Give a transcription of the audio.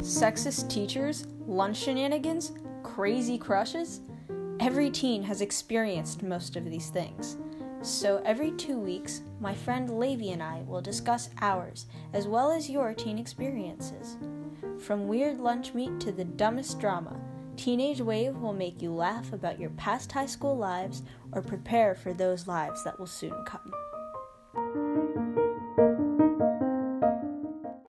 Sexist teachers, lunch shenanigans, crazy crushes? Every teen has experienced most of these things. So every two weeks, my friend Levy and I will discuss ours as well as your teen experiences. From weird lunch meat to the dumbest drama, Teenage Wave will make you laugh about your past high school lives or prepare for those lives that will soon come.